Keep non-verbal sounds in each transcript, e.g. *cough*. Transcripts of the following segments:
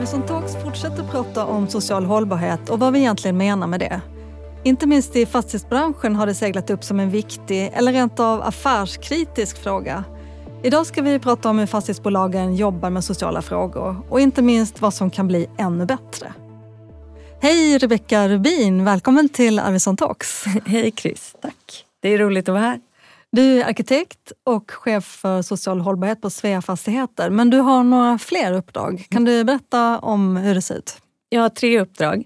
Arvidsson Talks fortsätter prata om social hållbarhet och vad vi egentligen menar med det. Inte minst i fastighetsbranschen har det seglat upp som en viktig eller rent av affärskritisk fråga. Idag ska vi prata om hur fastighetsbolagen jobbar med sociala frågor och inte minst vad som kan bli ännu bättre. Hej Rebecka Rubin, välkommen till Arvidsson Talks. Hej Chris, tack. Det är roligt att vara här. Du är arkitekt och chef för social hållbarhet på Svea Fastigheter. Men du har några fler uppdrag. Kan du berätta om hur det ser ut? Jag har tre uppdrag.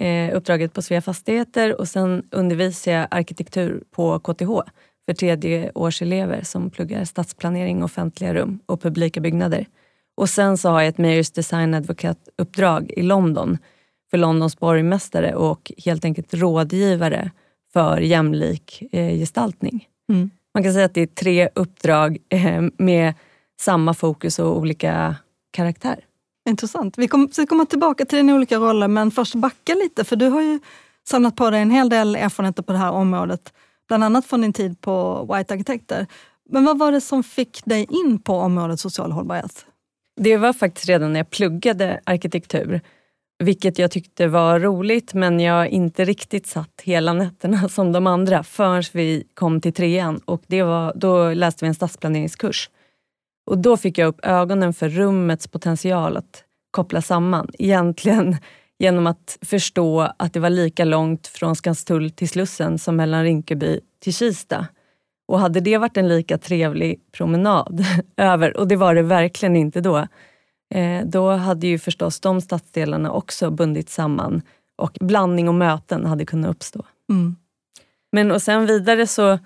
Eh, uppdraget på Svea Fastigheter och sen undervisar jag arkitektur på KTH för tredjeårselever som pluggar stadsplanering, offentliga rum och publika byggnader. Och sen så har jag ett Mayors Design Advocate-uppdrag i London för Londons borgmästare och helt enkelt rådgivare för jämlik eh, gestaltning. Mm. Man kan säga att det är tre uppdrag eh, med samma fokus och olika karaktär. Intressant. Vi kommer ska komma tillbaka till dina olika roller men först backa lite för du har ju samlat på dig en hel del erfarenheter på det här området. Bland annat från din tid på White Arkitekter. Men vad var det som fick dig in på området social hållbarhet? Det var faktiskt redan när jag pluggade arkitektur vilket jag tyckte var roligt men jag inte riktigt satt hela nätterna *laughs* som de andra förrän vi kom till trean och det var, då läste vi en stadsplaneringskurs. Och då fick jag upp ögonen för rummets potential att koppla samman. Egentligen *laughs* genom att förstå att det var lika långt från Skanstull till Slussen som mellan Rinkeby till Kista. Och hade det varit en lika trevlig promenad *laughs* över, och det var det verkligen inte då, då hade ju förstås de stadsdelarna också bundits samman och blandning och möten hade kunnat uppstå. Mm. Men och sen vidare så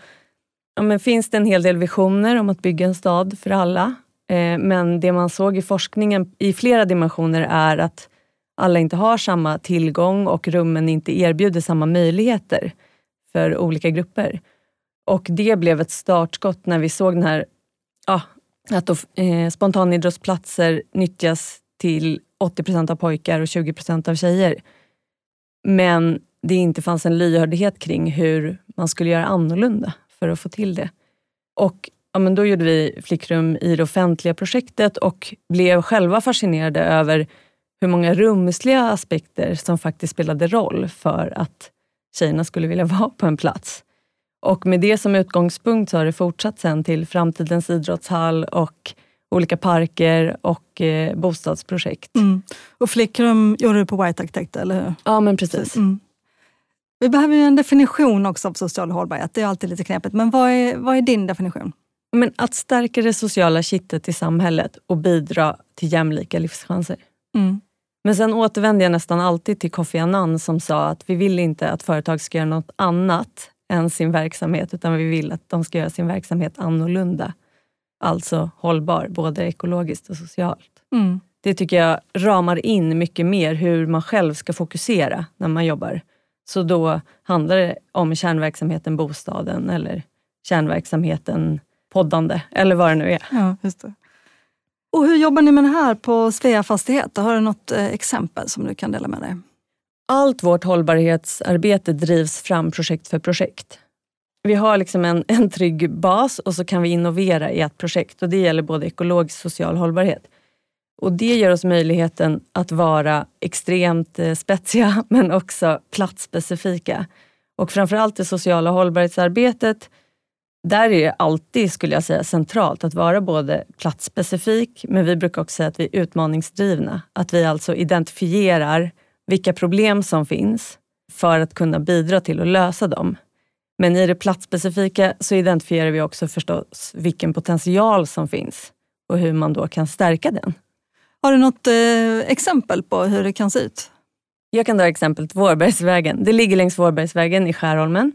ja, men finns det en hel del visioner om att bygga en stad för alla. Eh, men det man såg i forskningen i flera dimensioner är att alla inte har samma tillgång och rummen inte erbjuder samma möjligheter för olika grupper. Och det blev ett startskott när vi såg den här ja, att då, eh, spontanidrottsplatser nyttjas till 80% av pojkar och 20% av tjejer. Men det inte fanns en lyhördhet kring hur man skulle göra annorlunda för att få till det. Och ja, men Då gjorde vi flickrum i det offentliga projektet och blev själva fascinerade över hur många rumsliga aspekter som faktiskt spelade roll för att tjejerna skulle vilja *laughs* vara på en plats. Och med det som utgångspunkt så har det fortsatt sen till framtidens idrottshall och olika parker och eh, bostadsprojekt. Mm. Och flickrum gjorde du på White Architect, eller hur? Ja, men precis. Mm. Vi behöver ju en definition också av social hållbarhet. Det är alltid lite knepigt. Men vad är, vad är din definition? Men att stärka det sociala kittet i samhället och bidra till jämlika livschanser. Mm. Men sen återvänder jag nästan alltid till Kofi Annan som sa att vi vill inte att företag ska göra något annat än sin verksamhet, utan vi vill att de ska göra sin verksamhet annorlunda. Alltså hållbar, både ekologiskt och socialt. Mm. Det tycker jag ramar in mycket mer hur man själv ska fokusera när man jobbar. Så då handlar det om kärnverksamheten bostaden eller kärnverksamheten poddande, eller vad det nu är. Ja, just det. Och hur jobbar ni med det här på Svea Fastigheter? Har du något eh, exempel som du kan dela med dig? Allt vårt hållbarhetsarbete drivs fram projekt för projekt. Vi har liksom en, *laughs* en trygg bas och så kan vi innovera i ett projekt och det gäller både ekologisk och social hållbarhet. Och Det ger oss möjligheten att vara extremt eh, spetsiga *laughs* men också platsspecifika. Och framförallt det sociala hållbarhetsarbetet, där är det alltid, skulle jag säga, centralt att vara både platsspecifik, men vi brukar också säga att vi är utmaningsdrivna. Att vi alltså identifierar vilka problem som finns för att kunna bidra till att lösa dem. Men i det platsspecifika så identifierar vi också förstås vilken potential som finns och hur man då kan stärka den. Har du något eh, exempel på hur det kan se ut? Jag kan ta exemplet Vårbergsvägen. Det ligger längs Vårbergsvägen i Skärholmen.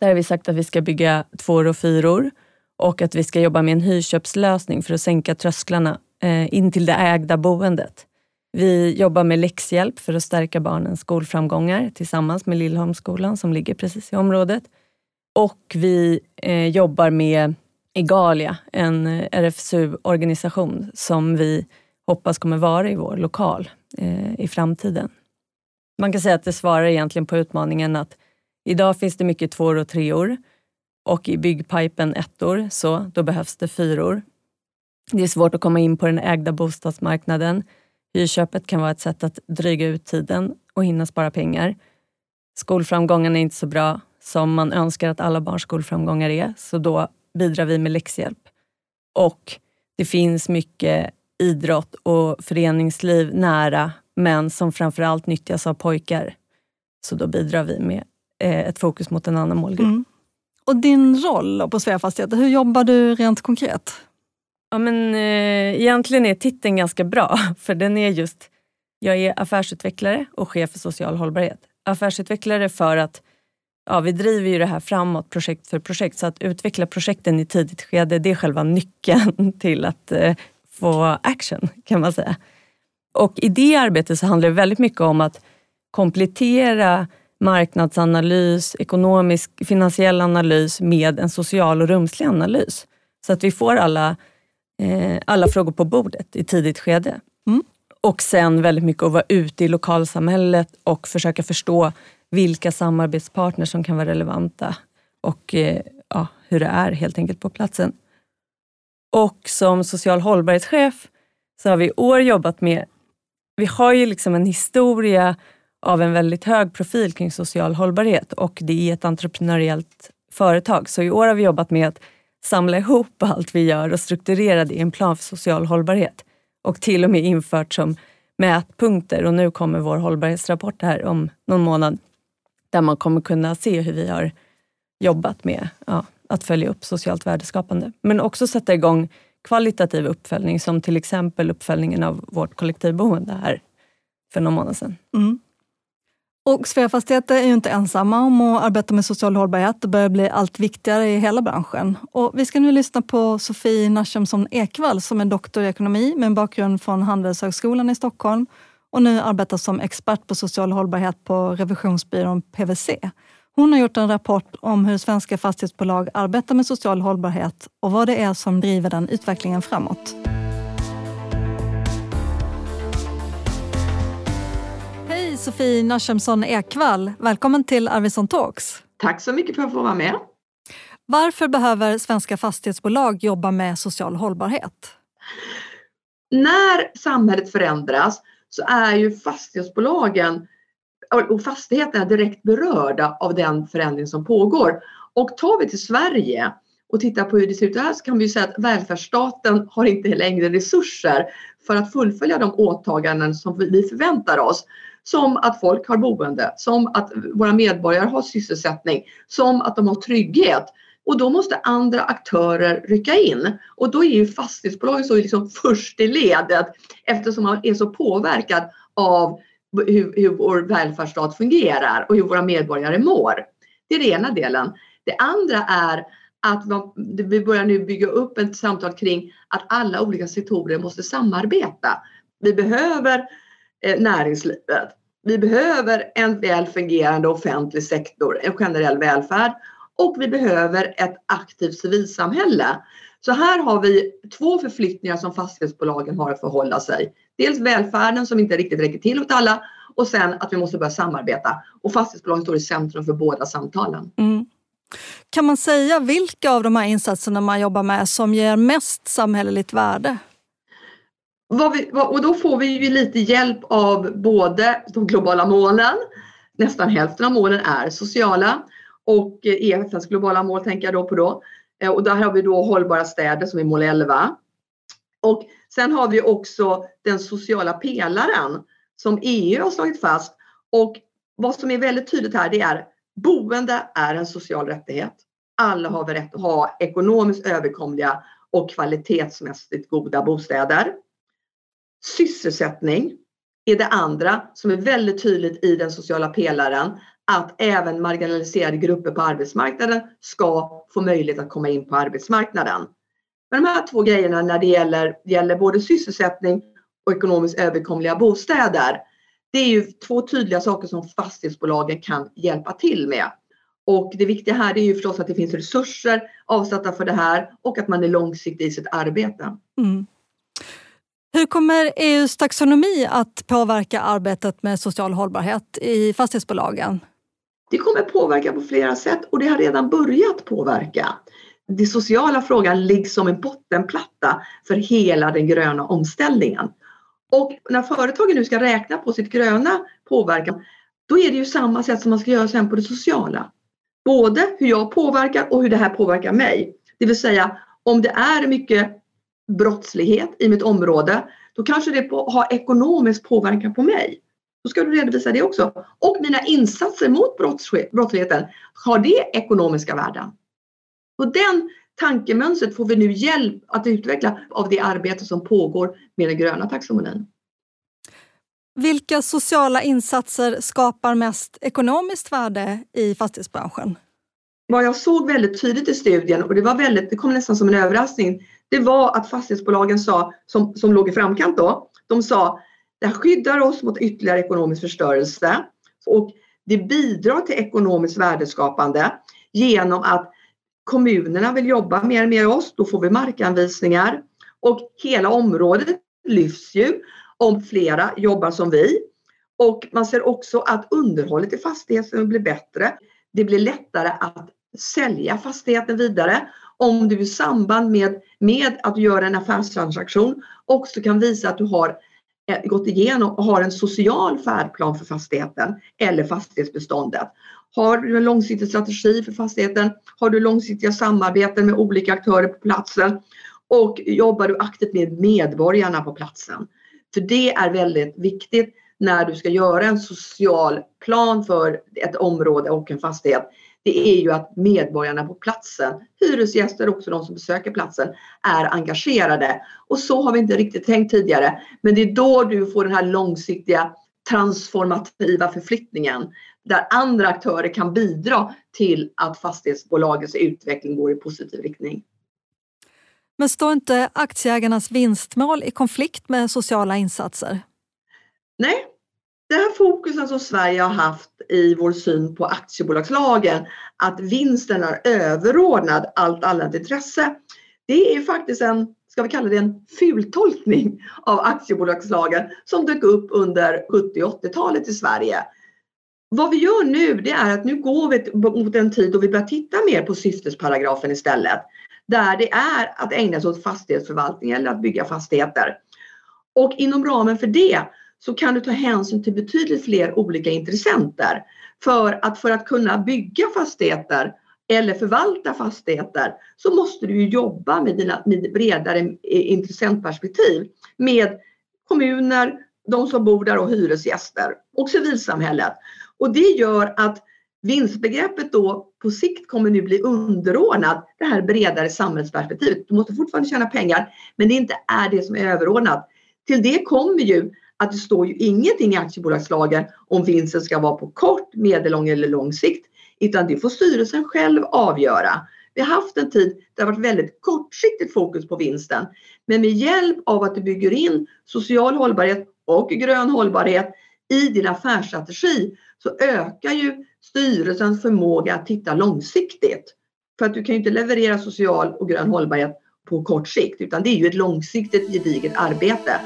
Där har vi sagt att vi ska bygga tvåor och fyror och att vi ska jobba med en hyrköpslösning för att sänka trösklarna eh, in till det ägda boendet. Vi jobbar med läxhjälp för att stärka barnens skolframgångar tillsammans med Lillholmsskolan som ligger precis i området. Och vi eh, jobbar med Egalia, en eh, RFSU-organisation som vi hoppas kommer vara i vår lokal eh, i framtiden. Man kan säga att det svarar egentligen på utmaningen att idag finns det mycket tvåor och treor och i byggpipen ettor, så då behövs det fyror. Det är svårt att komma in på den ägda bostadsmarknaden Hyrköpet kan vara ett sätt att dryga ut tiden och hinna spara pengar. Skolframgången är inte så bra som man önskar att alla barns skolframgångar är, så då bidrar vi med läxhjälp. Och det finns mycket idrott och föreningsliv nära, men som framförallt nyttjas av pojkar. Så då bidrar vi med eh, ett fokus mot en annan målgrupp. Mm. Och din roll på Sveafastigheter, hur jobbar du rent konkret? Ja, men, eh, egentligen är titeln ganska bra, *laughs* för den är just jag är affärsutvecklare och chef för social hållbarhet. Affärsutvecklare för att ja, vi driver ju det här framåt projekt för projekt. Så att utveckla projekten i tidigt skede, det är själva nyckeln *laughs* till att eh, få action kan man säga. Och i det arbetet så handlar det väldigt mycket om att komplettera marknadsanalys, ekonomisk, finansiell analys med en social och rumslig analys. Så att vi får alla, eh, alla frågor på bordet i tidigt skede. Mm. Och sen väldigt mycket att vara ute i lokalsamhället och försöka förstå vilka samarbetspartners som kan vara relevanta och eh, ja, hur det är helt enkelt på platsen. Och som social hållbarhetschef så har vi i år jobbat med, vi har ju liksom en historia av en väldigt hög profil kring social hållbarhet och det är ett entreprenöriellt företag. Så i år har vi jobbat med att samla ihop allt vi gör och strukturera det i en plan för social hållbarhet. Och till och med infört som mätpunkter och nu kommer vår hållbarhetsrapport här om någon månad där man kommer kunna se hur vi har jobbat med ja, att följa upp socialt värdeskapande. Men också sätta igång kvalitativ uppföljning som till exempel uppföljningen av vårt kollektivboende här för någon månad sedan. Mm. Och Sveafastigheter är ju inte ensamma om att arbeta med social hållbarhet. Det börjar bli allt viktigare i hela branschen. Och vi ska nu lyssna på Sofie Nachemsson Ekvall som är doktor i ekonomi med en bakgrund från Handelshögskolan i Stockholm och nu arbetar som expert på social hållbarhet på revisionsbyrån PWC. Hon har gjort en rapport om hur svenska fastighetsbolag arbetar med social hållbarhet och vad det är som driver den utvecklingen framåt. Sofie Nachemsson Ekvall, välkommen till Arvidsson Talks. Tack så mycket för att få vara med. Varför behöver svenska fastighetsbolag jobba med social hållbarhet? När samhället förändras så är ju fastighetsbolagen och fastigheterna direkt berörda av den förändring som pågår. Och tar vi till Sverige och tittar på hur det ser ut här så kan vi säga att välfärdsstaten har inte längre resurser för att fullfölja de åtaganden som vi förväntar oss. Som att folk har boende, som att våra medborgare har sysselsättning, som att de har trygghet. Och då måste andra aktörer rycka in. Och då är ju fastighetsbolaget så liksom först i ledet eftersom man är så påverkad av hur, hur vår välfärdsstat fungerar och hur våra medborgare mår. Det är den ena delen. Det andra är att vi börjar nu bygga upp ett samtal kring att alla olika sektorer måste samarbeta. Vi behöver Eh, näringslivet. Vi behöver en väl fungerande offentlig sektor, en generell välfärd och vi behöver ett aktivt civilsamhälle. Så här har vi två förflyttningar som fastighetsbolagen har att förhålla sig. Dels välfärden som inte riktigt räcker till åt alla och sen att vi måste börja samarbeta. Och fastighetsbolagen står i centrum för båda samtalen. Mm. Kan man säga vilka av de här insatserna man jobbar med som ger mest samhälleligt värde? Vi, och då får vi ju lite hjälp av både de globala målen, nästan hälften av målen är sociala och eh, EFNs globala mål tänker jag då på då. Eh, och där har vi då hållbara städer som är mål 11. Och sen har vi också den sociala pelaren som EU har slagit fast. Och vad som är väldigt tydligt här det är boende är en social rättighet. Alla har rätt att ha ekonomiskt överkomliga och kvalitetsmässigt goda bostäder. Sysselsättning är det andra som är väldigt tydligt i den sociala pelaren att även marginaliserade grupper på arbetsmarknaden ska få möjlighet att komma in på arbetsmarknaden. Men de här två grejerna när det gäller, gäller både sysselsättning och ekonomiskt överkomliga bostäder. Det är ju två tydliga saker som fastighetsbolagen kan hjälpa till med. Och det viktiga här är ju förstås att det finns resurser avsatta för det här och att man är långsiktig i sitt arbete. Mm. Hur kommer EUs taxonomi att påverka arbetet med social hållbarhet i fastighetsbolagen? Det kommer påverka på flera sätt och det har redan börjat påverka. Den sociala frågan ligger som en bottenplatta för hela den gröna omställningen. Och när företagen nu ska räkna på sitt gröna påverkan, då är det ju samma sätt som man ska göra sen på det sociala. Både hur jag påverkar och hur det här påverkar mig. Det vill säga om det är mycket brottslighet i mitt område, då kanske det har ekonomisk påverkan på mig. Då ska du redovisa det också. Och mina insatser mot brottsligheten, har det ekonomiska värden? Och den tankemönstret får vi nu hjälp att utveckla av det arbete som pågår med den gröna taxonomin. Vilka sociala insatser skapar mest ekonomiskt värde i fastighetsbranschen? Vad jag såg väldigt tydligt i studien och det var väldigt, det kom nästan som en överraskning, det var att fastighetsbolagen sa, som, som låg i framkant då, de sa det här skyddar oss mot ytterligare ekonomisk förstörelse och det bidrar till ekonomiskt värdeskapande genom att kommunerna vill jobba mer med oss, då får vi markanvisningar och hela området lyfts ju om flera jobbar som vi. Och man ser också att underhållet i fastigheten blir bättre. Det blir lättare att sälja fastigheten vidare om du i samband med, med att du gör en affärstransaktion också kan visa att du har eh, gått igenom och har en social färdplan för fastigheten eller fastighetsbeståndet. Har du en långsiktig strategi för fastigheten? Har du långsiktiga samarbeten med olika aktörer på platsen? Och jobbar du aktivt med medborgarna på platsen? För det är väldigt viktigt när du ska göra en social plan för ett område och en fastighet. Det är ju att medborgarna på platsen, hyresgäster också de som besöker platsen, är engagerade. Och så har vi inte riktigt tänkt tidigare. Men det är då du får den här långsiktiga transformativa förflyttningen där andra aktörer kan bidra till att fastighetsbolagets utveckling går i positiv riktning. Men står inte aktieägarnas vinstmål i konflikt med sociala insatser? Nej, det här fokusen som Sverige har haft i vår syn på aktiebolagslagen, att vinsten är överordnad allt annat intresse, det är faktiskt en, ska vi kalla det en fultolkning av aktiebolagslagen som dök upp under 70 och 80-talet i Sverige. Vad vi gör nu det är att nu går vi mot en tid då vi börjar titta mer på syftesparagrafen istället. Där det är att ägna sig åt fastighetsförvaltning eller att bygga fastigheter. Och inom ramen för det så kan du ta hänsyn till betydligt fler olika intressenter. För att, för att kunna bygga fastigheter eller förvalta fastigheter så måste du jobba med dina med bredare eh, intressentperspektiv med kommuner, de som bor där och hyresgäster och civilsamhället. Och det gör att vinstbegreppet då på sikt kommer nu bli underordnat det här bredare samhällsperspektivet. Du måste fortfarande tjäna pengar men det inte är det som är överordnat. Till det kommer ju att det står ju ingenting i aktiebolagslagen om vinsten ska vara på kort, medellång eller lång sikt. Utan det får styrelsen själv avgöra. Vi har haft en tid där det har varit väldigt kortsiktigt fokus på vinsten. Men med hjälp av att du bygger in social hållbarhet och grön hållbarhet i din affärsstrategi så ökar ju styrelsens förmåga att titta långsiktigt. För att du kan ju inte leverera social och grön hållbarhet på kort sikt utan det är ju ett långsiktigt gediget arbete.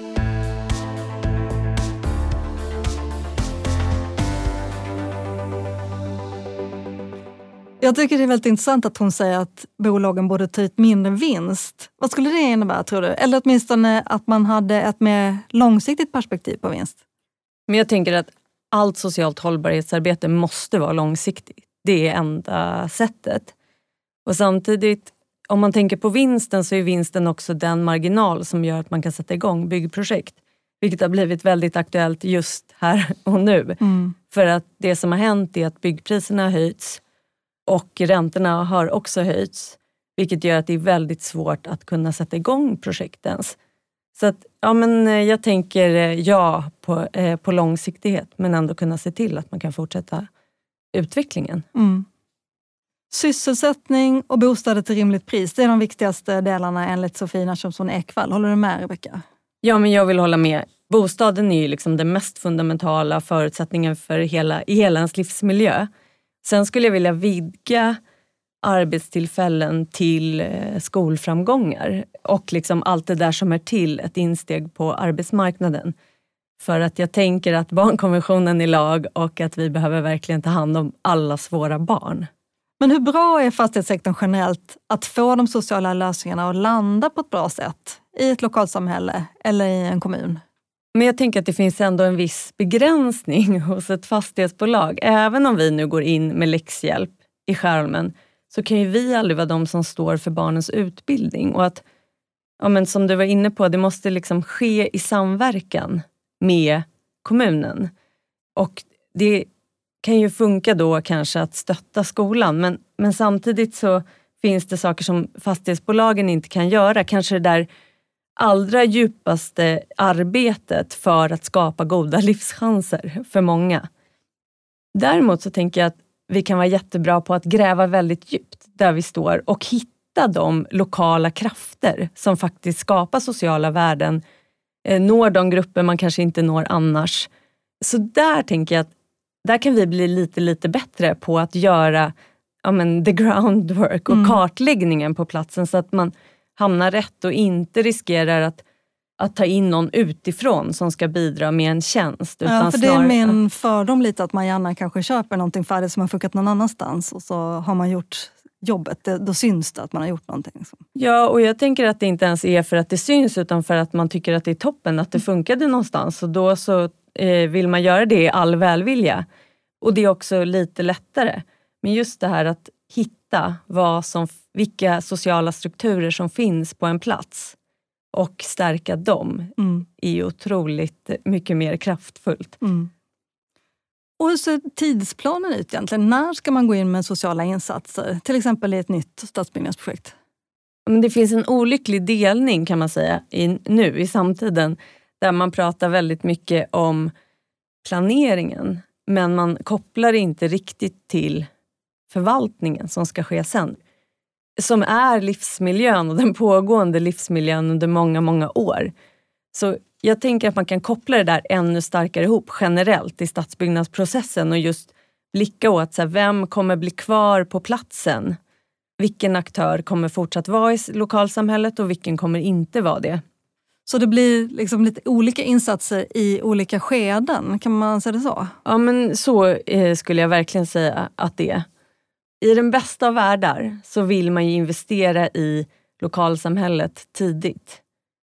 Jag tycker det är väldigt intressant att hon säger att bolagen borde ta ut mindre vinst. Vad skulle det innebära tror du? Eller åtminstone att man hade ett mer långsiktigt perspektiv på vinst? Men jag tänker att allt socialt hållbarhetsarbete måste vara långsiktigt. Det är enda sättet. Och samtidigt, om man tänker på vinsten så är vinsten också den marginal som gör att man kan sätta igång byggprojekt. Vilket har blivit väldigt aktuellt just här och nu. Mm. För att det som har hänt är att byggpriserna har höjts och räntorna har också höjts. Vilket gör att det är väldigt svårt att kunna sätta igång projekten. Så att, ja, men eh, jag tänker eh, ja på, eh, på långsiktighet men ändå kunna se till att man kan fortsätta utvecklingen. Mm. Sysselsättning och bostäder till rimligt pris, det är de viktigaste delarna enligt Sofie Nachemsson Ekvall. Håller du med Rebecka? Ja, men jag vill hålla med. Bostaden är ju liksom den mest fundamentala förutsättningen för hela, i hela ens livsmiljö. Sen skulle jag vilja vidga arbetstillfällen till eh, skolframgångar och liksom allt det där som är till ett insteg på arbetsmarknaden. För att jag tänker att barnkonventionen är lag och att vi behöver verkligen ta hand om allas våra barn. Men hur bra är fastighetssektorn generellt att få de sociala lösningarna att landa på ett bra sätt i ett lokalsamhälle eller i en kommun? Men jag tänker att det finns ändå en viss begränsning *laughs* hos ett fastighetsbolag. Även om vi nu går in med läxhjälp i skärmen så kan ju vi aldrig vara de som står för barnens utbildning. Och att, ja men som du var inne på, det måste liksom ske i samverkan med kommunen. Och det kan ju funka då kanske att stötta skolan men, men samtidigt så finns det saker som fastighetsbolagen inte kan göra. Kanske det där allra djupaste arbetet för att skapa goda *laughs* livschanser för många. Däremot så tänker jag att vi kan vara jättebra på att gräva väldigt djupt där vi står och hitta de lokala krafter som faktiskt skapar sociala värden, eh, når de grupper man kanske inte når annars. Så där tänker jag att där kan vi bli lite, lite bättre på att göra ja, men, the *laughs* groundwork och mm. kartläggningen på platsen så att man hamnar rätt och inte riskerar att, att ta in någon utifrån som ska bidra med en tjänst. Utan ja, för det är min fördom lite att man gärna kanske köper någonting färdigt som har funkat någon annanstans och så har man gjort jobbet, det, då syns det att man har gjort någonting. Ja, och jag tänker att det inte ens är för att det syns utan för att man tycker att det är toppen, att det funkade någonstans. Och då så eh, vill man göra det i all välvilja. Och det är också lite lättare. Men just det här att hitta vad som, vilka sociala strukturer som finns på en plats och stärka dem mm. är otroligt mycket mer kraftfullt. Mm. Och hur ser tidsplanen ut egentligen? När ska man gå in med sociala insatser? Till exempel i ett nytt stadsbyggnadsprojekt? det finns en olycklig delning kan man säga i, nu i samtiden där man pratar väldigt mycket om planeringen men man kopplar inte riktigt till förvaltningen som ska ske sen. Som är livsmiljön och den pågående livsmiljön under många, många år. Så jag tänker att man kan koppla det där ännu starkare ihop generellt i stadsbyggnadsprocessen och just blicka åt så här, vem kommer bli kvar på platsen? Vilken aktör kommer fortsatt vara i lokalsamhället och vilken kommer inte vara det? Så det blir liksom lite olika insatser i olika skeden, kan man säga det så? Ja men så eh, skulle jag verkligen säga att det är. I den bästa av världar så vill man ju investera i lokalsamhället tidigt.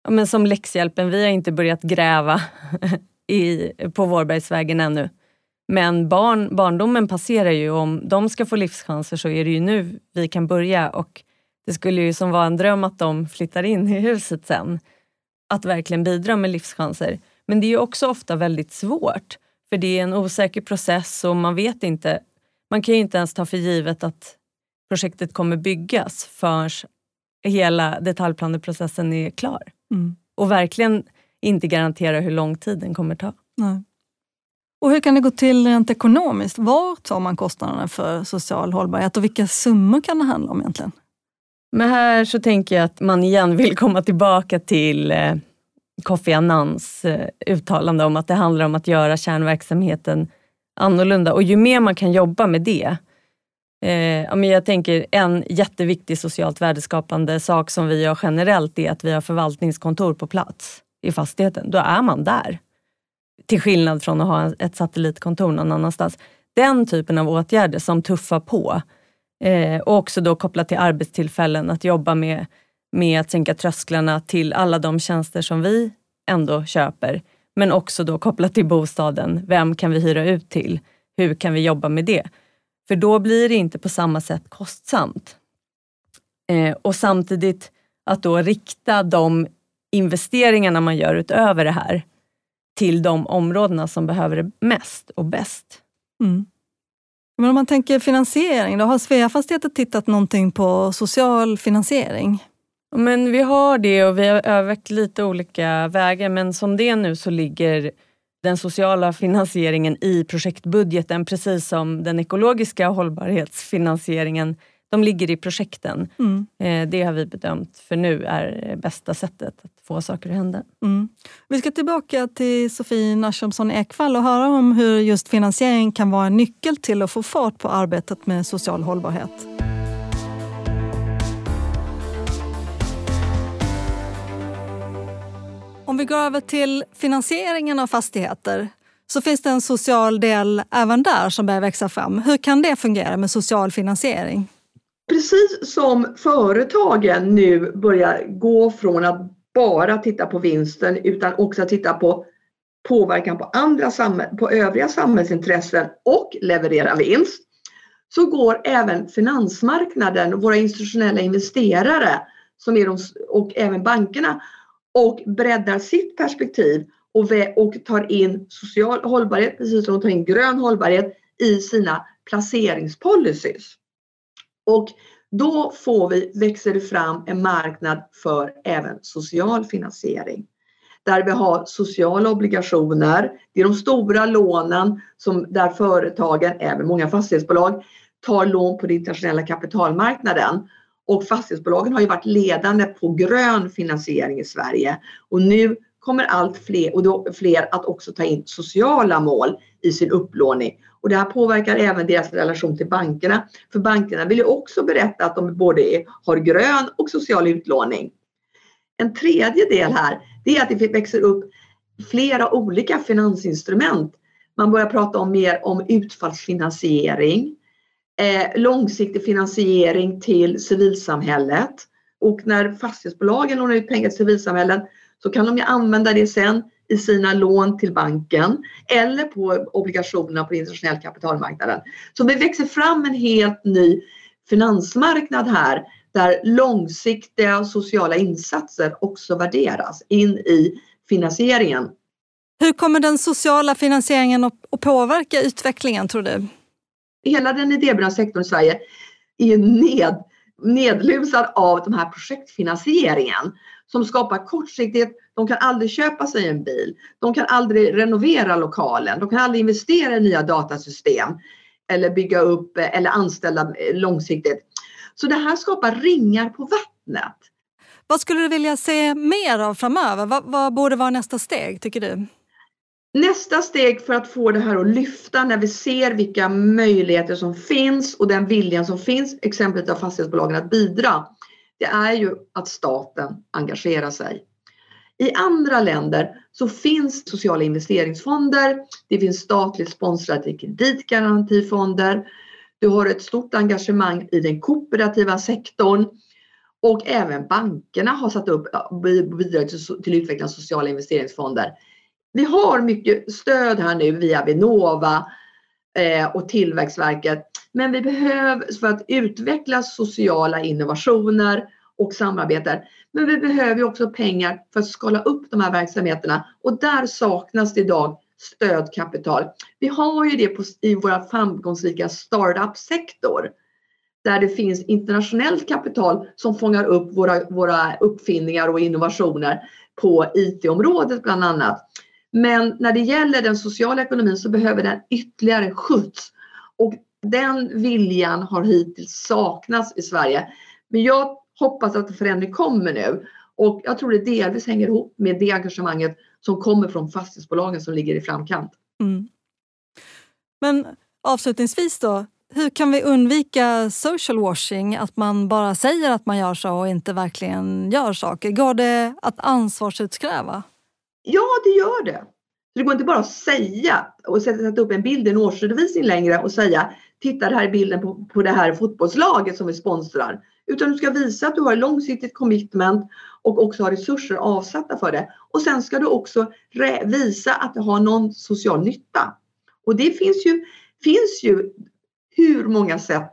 Men som läxhjälpen, vi har inte börjat gräva *laughs* i, på Vårbergsvägen ännu. Men barn, barndomen passerar ju och om de ska få livschanser så är det ju nu vi kan börja och det skulle ju som vara en dröm att de flyttar in i huset sen att verkligen bidra med livschanser. Men det är också ofta väldigt svårt för det är en osäker process och man vet inte. Man kan ju inte ens ta för givet att projektet kommer byggas förrän hela detaljplaneprocessen är klar. Mm. Och verkligen inte garantera hur lång tid den kommer ta. Nej. Och hur kan det gå till rent ekonomiskt? Var tar man kostnaderna för social hållbarhet och vilka summor kan det handla om egentligen? Men här så tänker jag att man igen vill komma tillbaka till eh, Kofi Annans eh, uttalande om att det handlar om att göra kärnverksamheten annorlunda. Och ju mer man kan jobba med det. Eh, jag tänker en jätteviktig socialt värdeskapande sak som vi gör generellt är att vi har förvaltningskontor på plats i fastigheten. Då är man där. Till skillnad från att ha ett satellitkontor någon annanstans. Den typen av åtgärder som tuffar på Eh, och också då kopplat till arbetstillfällen, att jobba med, med att sänka trösklarna till alla de tjänster som vi ändå köper. Men också då kopplat till bostaden. Vem kan vi hyra ut till? Hur kan vi jobba med det? För då blir det inte på samma sätt kostsamt. Eh, och samtidigt att då rikta de investeringarna man gör utöver det här till de områdena som behöver det mest och bäst. Mm. Men om man tänker finansiering, då har Sveafastigheter tittat någonting på social finansiering? Men vi har det och vi har övervägt lite olika vägar men som det är nu så ligger den sociala finansieringen i projektbudgeten precis som den ekologiska hållbarhetsfinansieringen de ligger i projekten. Mm. Eh, det har vi bedömt för nu är bästa sättet att få saker att hända. Mm. Vi ska tillbaka till Sofie Narsomsson Ekvall och höra om hur just finansiering kan vara en nyckel till att få fart på arbetet med social hållbarhet. Vi går över till finansieringen av fastigheter så finns det en social del även där som börjar växa fram. Hur kan det fungera med social finansiering? precis som företagen nu börjar gå från att bara titta på vinsten utan också titta på påverkan på, andra på övriga samhällsintressen och leverera vinst så går även finansmarknaden och våra institutionella investerare som är de, och även bankerna och breddar sitt perspektiv och, och tar in social hållbarhet precis som de tar in grön hållbarhet i sina placeringspolicies. Och då får vi, växer det fram en marknad för även social finansiering. Där vi har sociala obligationer, det är de stora lånen som där företagen, även många fastighetsbolag, tar lån på den internationella kapitalmarknaden. Och fastighetsbolagen har ju varit ledande på grön finansiering i Sverige. Och nu kommer allt fler, och då fler att också ta in sociala mål i sin upplåning. Och det här påverkar även deras relation till bankerna. För bankerna vill ju också berätta att de både har grön och social utlåning. En tredje del här, det är att det växer upp flera olika finansinstrument. Man börjar prata om mer om utfallsfinansiering, eh, långsiktig finansiering till civilsamhället. Och när fastighetsbolagen lånar ut pengar till civilsamhällen så kan de ju använda det sen i sina lån till banken eller på obligationerna på internationell kapitalmarknaden. Så det växer fram en helt ny finansmarknad här där långsiktiga sociala insatser också värderas in i finansieringen. Hur kommer den sociala finansieringen att påverka utvecklingen tror du? Hela den idéburna sektorn i Sverige är ned, nedlusad av den här projektfinansieringen som skapar kortsiktighet. De kan aldrig köpa sig en bil. De kan aldrig renovera lokalen. De kan aldrig investera i nya datasystem eller bygga upp eh, eller anställa eh, långsiktigt. Så det här skapar ringar på vattnet. Vad skulle du vilja se mer av framöver? Vad, vad borde vara nästa steg tycker du? Nästa steg för att få det här att lyfta när vi ser vilka möjligheter som finns och den viljan som finns, exempelvis av fastighetsbolagen att bidra, det är ju att staten engagerar sig. I andra länder så finns sociala investeringsfonder, det finns statligt sponsrade kreditgarantifonder, du har ett stort engagemang i den kooperativa sektorn och även bankerna har satt upp bidrag till utveckling av sociala investeringsfonder. Vi har mycket stöd här nu via Vinnova eh, och Tillväxtverket men vi behöver för att utveckla sociala innovationer och samarbeten. Men vi behöver också pengar för att skala upp de här verksamheterna och där saknas det idag stödkapital. Vi har ju det på, i våra framgångsrika startup-sektor där det finns internationellt kapital som fångar upp våra, våra uppfinningar och innovationer på IT-området bland annat. Men när det gäller den sociala ekonomin så behöver den ytterligare skjuts och den viljan har hittills saknats i Sverige. Men jag hoppas att förändring kommer nu och jag tror det delvis hänger ihop med det engagemanget som kommer från fastighetsbolagen som ligger i framkant. Mm. Men avslutningsvis då, hur kan vi undvika social washing? Att man bara säger att man gör så och inte verkligen gör saker. Går det att ansvarsutkräva? Ja, det gör det. Det går inte bara att säga och sätta upp en bild i en årsredovisning längre och säga titta det här är bilden på, på det här fotbollslaget som vi sponsrar. Utan du ska visa att du har långsiktigt commitment och också har resurser avsatta för det. Och sen ska du också visa att det har någon social nytta. Och det finns ju, finns ju hur många sätt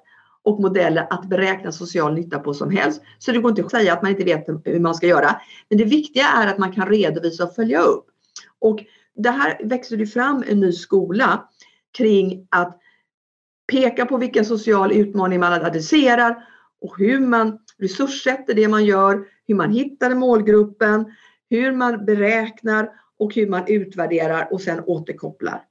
och modeller att beräkna social nytta på som helst. Så det går inte att säga att man inte vet hur man ska göra. Men det viktiga är att man kan redovisa och följa upp. Och det här växer det fram en ny skola kring att peka på vilken social utmaning man adresserar och hur man resurssätter det man gör, hur man hittar målgruppen, hur man beräknar och hur man utvärderar och sen återkopplar.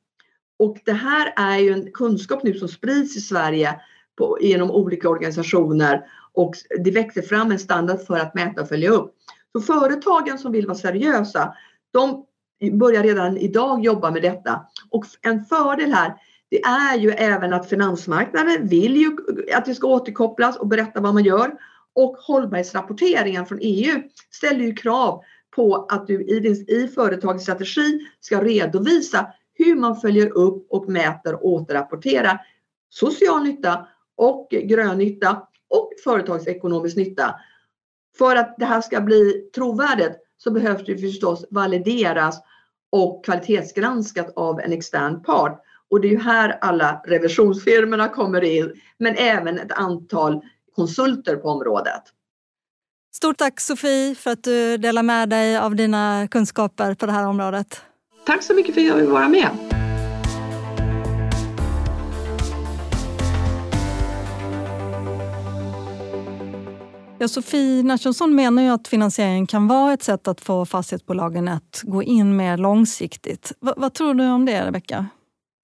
Och det här är ju en kunskap nu som sprids i Sverige på, genom olika organisationer och det växer fram en standard för att mäta och följa upp. Så företagen som vill vara seriösa, de börjar redan idag jobba med detta. Och en fördel här, det är ju även att finansmarknaden vill ju att det ska återkopplas och berätta vad man gör. Och hållbarhetsrapporteringen från EU ställer ju krav på att du i, din, i företagets strategi ska redovisa hur man följer upp och mäter och återrapporterar social nytta och grön nytta och företagsekonomisk nytta. För att det här ska bli trovärdigt så behövs det förstås valideras och kvalitetsgranskat av en extern part. Och det är ju här alla revisionsfirmorna kommer in, men även ett antal konsulter på området. Stort tack Sofie för att du delar med dig av dina kunskaper på det här området. Tack så mycket för att jag fick vara med. Ja, Sofie Nachemson menar ju att finansiering kan vara ett sätt att få fastighetsbolagen att gå in mer långsiktigt. V vad tror du om det, Rebecka?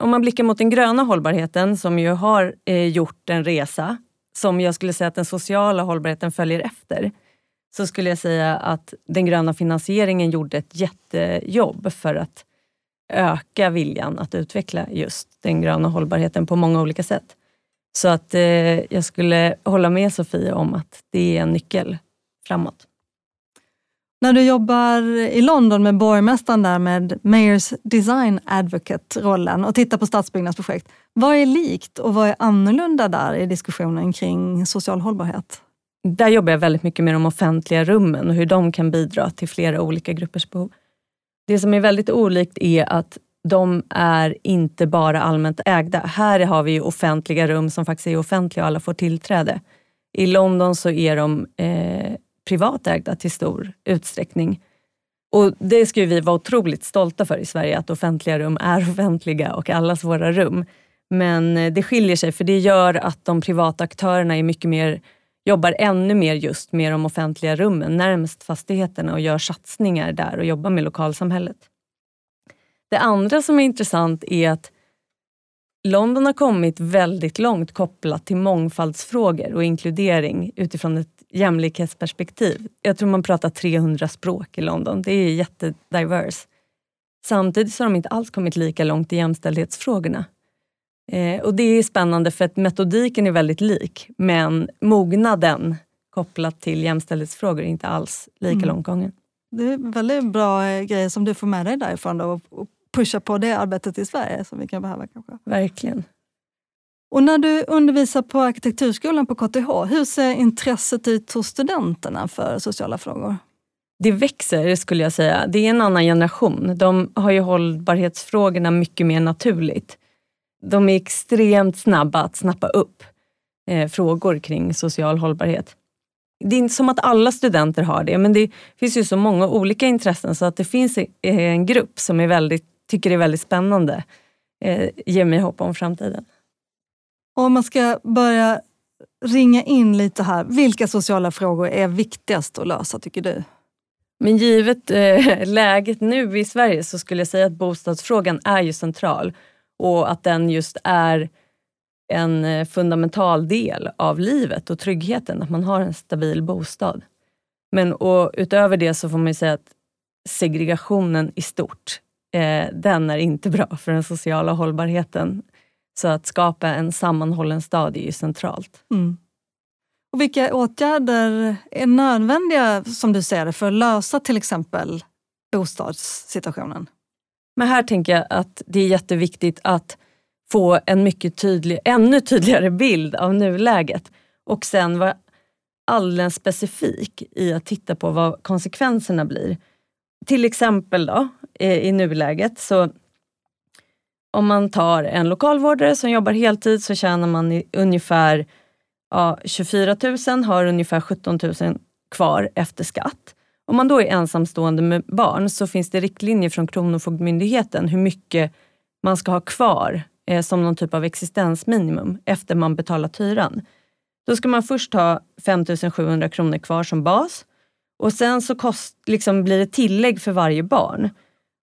Om man blickar mot den gröna hållbarheten som ju har eh, gjort en resa som jag skulle säga att den sociala hållbarheten följer efter så skulle jag säga att den gröna finansieringen gjorde ett jättejobb för att öka viljan att utveckla just den gröna hållbarheten på många olika sätt. Så att eh, jag skulle hålla med Sofie om att det är en nyckel framåt. När du jobbar i London med borgmästaren där med Mayors Design Advocate-rollen och tittar på stadsbyggnadsprojekt. Vad är likt och vad är annorlunda där i diskussionen kring social hållbarhet? Där jobbar jag väldigt mycket med de offentliga rummen och hur de kan bidra till flera olika gruppers behov. Det som är väldigt olikt är att de är inte bara allmänt ägda. Här har vi offentliga rum som faktiskt är offentliga och alla får tillträde. I London så är de eh, privatägda till stor utsträckning. Och Det ska vi vara otroligt stolta för i Sverige, att offentliga rum är *laughs* offentliga och allas våra rum. Men eh, det skiljer sig för det gör att de privata aktörerna är mycket mer, jobbar ännu mer just med de offentliga rummen närmst fastigheterna och gör satsningar där och jobbar med lokalsamhället. Det andra som är intressant är att London har kommit väldigt långt kopplat till mångfaldsfrågor och inkludering utifrån ett jämlikhetsperspektiv. Jag tror man pratar 300 språk i London. Det är jättedivers. Samtidigt så har de inte alls kommit lika långt i jämställdhetsfrågorna. Eh, och det är spännande för att metodiken är väldigt lik men mognaden kopplat till jämställdhetsfrågor är inte alls lika mm. långt gången. Det är väldigt bra eh, grejer som du får med dig därifrån då, och pusha på det arbetet i Sverige som vi kan behöva. kanske. Verkligen. Och när du undervisar på arkitekturskolan på KTH, hur ser intresset ut hos studenterna för sociala frågor? Det växer skulle jag säga. Det är en annan generation. De har ju hållbarhetsfrågorna mycket mer naturligt. De är extremt snabba att snappa upp eh, frågor kring social hållbarhet. Det är inte som att alla studenter har det, men det finns ju så många olika intressen så att det finns en grupp som är väldigt, tycker det är väldigt spännande. Eh, ger mig hopp om framtiden. Om man ska börja ringa in lite här, vilka sociala frågor är viktigast att lösa tycker du? Men givet eh, läget nu i Sverige så skulle jag säga att bostadsfrågan är ju central och att den just är en eh, fundamental del av livet och tryggheten, att man har en stabil bostad. Men och utöver det så får man säga att segregationen i stort, eh, den är inte bra för den sociala hållbarheten. Så att skapa en sammanhållen stad är ju centralt. Mm. Och vilka åtgärder är nödvändiga som du ser det för att lösa till exempel bostadssituationen? Men här tänker jag att det är jätteviktigt att få en mycket tydlig, ännu tydligare bild av nuläget och sen vara alldeles specifik i att titta på vad konsekvenserna blir. Till exempel då, i nuläget så om man tar en lokalvårdare som jobbar heltid så tjänar man ungefär ja, 24 000, har ungefär 17 000 kvar efter skatt. Om man då är ensamstående med barn så finns det riktlinjer från Kronofogdemyndigheten hur mycket man ska ha kvar eh, som någon typ av existensminimum efter man betalat hyran. Då ska man först ha 5 700 kronor kvar som bas och sen så kost, liksom blir det tillägg för varje barn.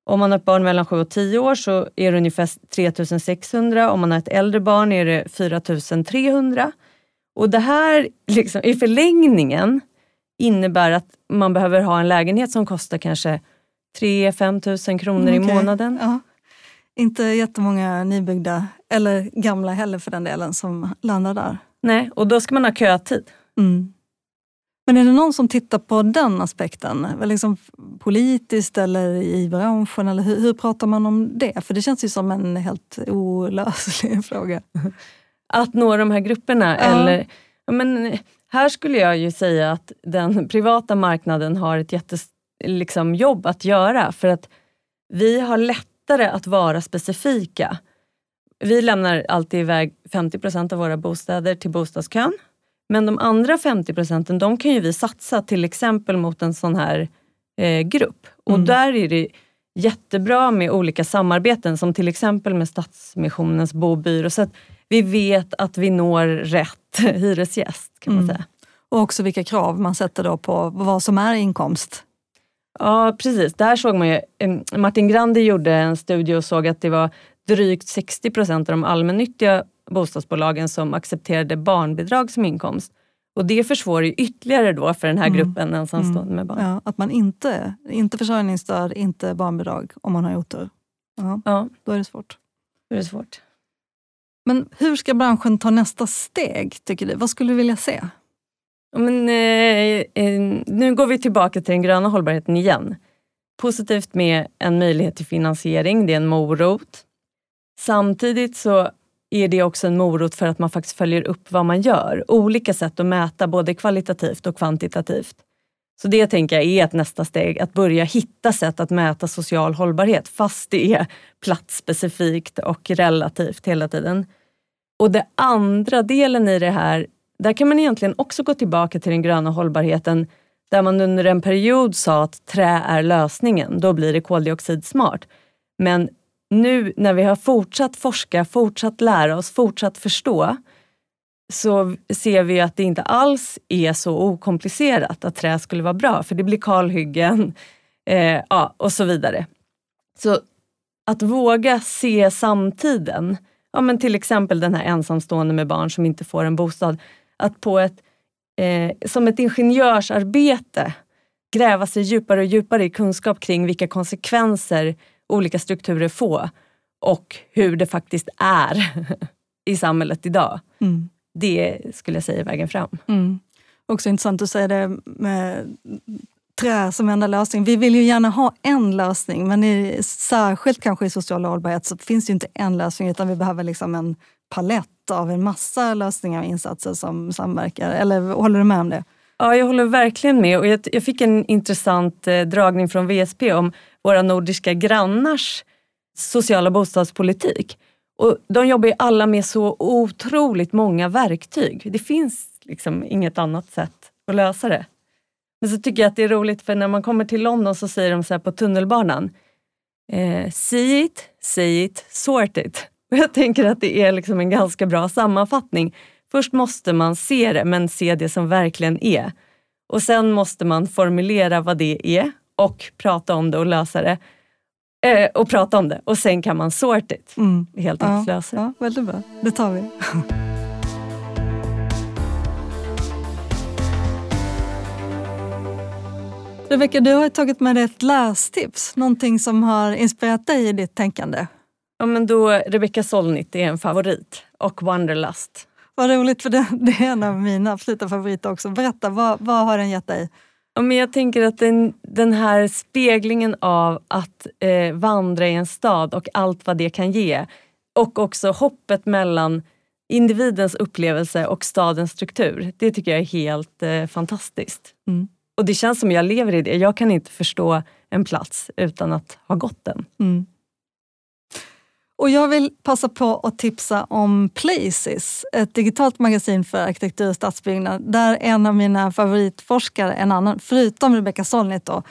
Om man har ett barn mellan 7 och 10 år så är det ungefär 3 600. Om man har ett äldre barn är det 4 300. Och det här liksom, i förlängningen innebär att man behöver ha en lägenhet som kostar kanske 3-5 tusen kronor okay. i månaden. Ja. Inte jättemånga nybyggda, eller gamla heller för den delen, som landar där. Nej, och då ska man ha kötid. Mm. Men är det någon som tittar på den aspekten? Liksom politiskt eller i branschen? Eller hur, hur, pratar man om det? För det känns ju som en helt olöslig *laughs* fråga. Att nå de här grupperna? Ja. Eller, ja, men, här skulle jag ju säga att den privata marknaden har ett jättejobb liksom, att göra. För att vi har lättare att vara specifika. Vi lämnar alltid iväg 50 procent av våra bostäder till bostadskön. Men de andra 50 procenten de kan ju vi satsa till exempel mot en sån här eh, grupp. Och mm. där är det jättebra med olika samarbeten som till exempel med Stadsmissionens bobyrå. Så att vi vet att vi når rätt *laughs* hyresgäst kan man mm. säga. Och också vilka krav man sätter då på vad som är inkomst. Ja precis, där såg man ju, Martin Grandi gjorde en studie och såg att det var drygt 60 procent av de allmännyttiga bostadsbolagen som accepterade barnbidrag som inkomst. Och det försvårar ju ytterligare då för den här mm. gruppen mm. ensamstående med barn. Ja, att man inte, inte försörjningsstöd, inte barnbidrag om man har otur. Ja, ja. Då är det svårt. Då är det svårt. Men hur ska branschen ta nästa steg, tycker du? Vad skulle du vilja se? Men, eh, eh, nu går vi tillbaka till den gröna hållbarheten igen. Positivt med en möjlighet till finansiering, det är en morot. Samtidigt så är det också en morot för att man faktiskt följer upp vad man gör. Olika sätt att mäta både kvalitativt och kvantitativt. Så det tänker jag är ett nästa steg, att börja hitta sätt att mäta social hållbarhet fast det är platsspecifikt och relativt hela tiden. Och den andra delen i det här, där kan man egentligen också gå tillbaka till den gröna hållbarheten där man under en period sa att trä är lösningen, då blir det koldioxidsmart. Men nu när vi har fortsatt forska, fortsatt lära oss, fortsatt förstå så ser vi att det inte alls är så okomplicerat att trä skulle vara bra för det blir kalhyggen *laughs* eh, ja, och så vidare. Så att våga se samtiden, ja, men till exempel den här ensamstående med barn som inte får en bostad, att på ett, eh, som ett ingenjörsarbete gräva sig djupare och djupare i kunskap kring vilka konsekvenser olika strukturer få och hur det faktiskt är *laughs* i samhället idag. Mm. Det skulle jag säga är vägen fram. Mm. Också intressant att säga det med trä som enda lösning. Vi vill ju gärna ha en lösning men i, särskilt kanske i social hållbarhet så finns det inte en lösning utan vi behöver liksom en palett av en massa lösningar och insatser som samverkar. Eller håller du med om det? Ja, jag håller verkligen med. Och jag, jag fick en intressant eh, dragning från VSP om våra nordiska grannars sociala bostadspolitik. Och de jobbar ju alla med så otroligt många verktyg. Det finns liksom inget annat sätt att lösa det. Men så tycker jag att det är roligt för när man kommer till London så säger de så här på tunnelbanan. Eh, see it, say it, sort it. *laughs* Och jag tänker att det är liksom en ganska bra sammanfattning. Först måste man se det, men se det som verkligen är. Och sen måste man formulera vad det är och prata om det och lösa det. Eh, och prata om det och sen kan man sort it. Mm. Helt enkelt ja, lösa det. Ja, väldigt bra. Det tar vi. *laughs* Rebecka, du har tagit med dig ett lästips. Någonting som har inspirerat dig i ditt tänkande. Ja, men då, Rebecca Solnit är en favorit och Wanderlust. Vad roligt, för det, det är en av mina absoluta favoriter också. Berätta, vad, vad har den gett dig? Ja, men jag tänker att den, den här speglingen av att eh, vandra i en stad och allt vad det kan ge och också hoppet mellan individens upplevelse och stadens struktur. Det tycker jag är helt eh, fantastiskt. Mm. Och det känns som jag lever i det. Jag kan inte förstå en plats utan att ha gått den. Mm. Och jag vill passa på att tipsa om Places, ett digitalt magasin för arkitektur och stadsbyggnad, där en av mina favoritforskare, en annan, förutom Rebecca Solnit då,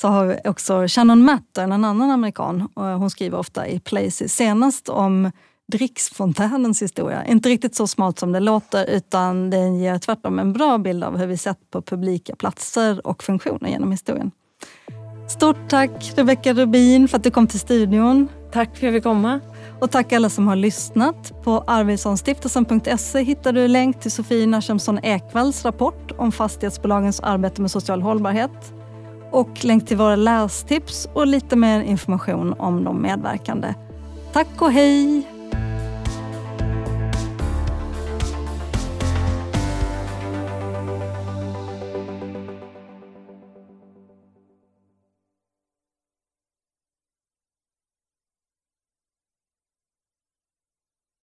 så har vi också Shannon Matter, en annan amerikan. Hon skriver ofta i Places, senast om dricksfontänens historia. Inte riktigt så smalt som det låter utan den ger tvärtom en bra bild av hur vi sett på publika platser och funktioner genom historien. Stort tack Rebecca Rubin för att du kom till studion. Tack för att jag fick komma. Och tack alla som har lyssnat. På arvidssonstiftelsen.se hittar du länk till Sofie Nachemson Ekvalls rapport om fastighetsbolagens arbete med social hållbarhet och länk till våra lästips och lite mer information om de medverkande. Tack och hej!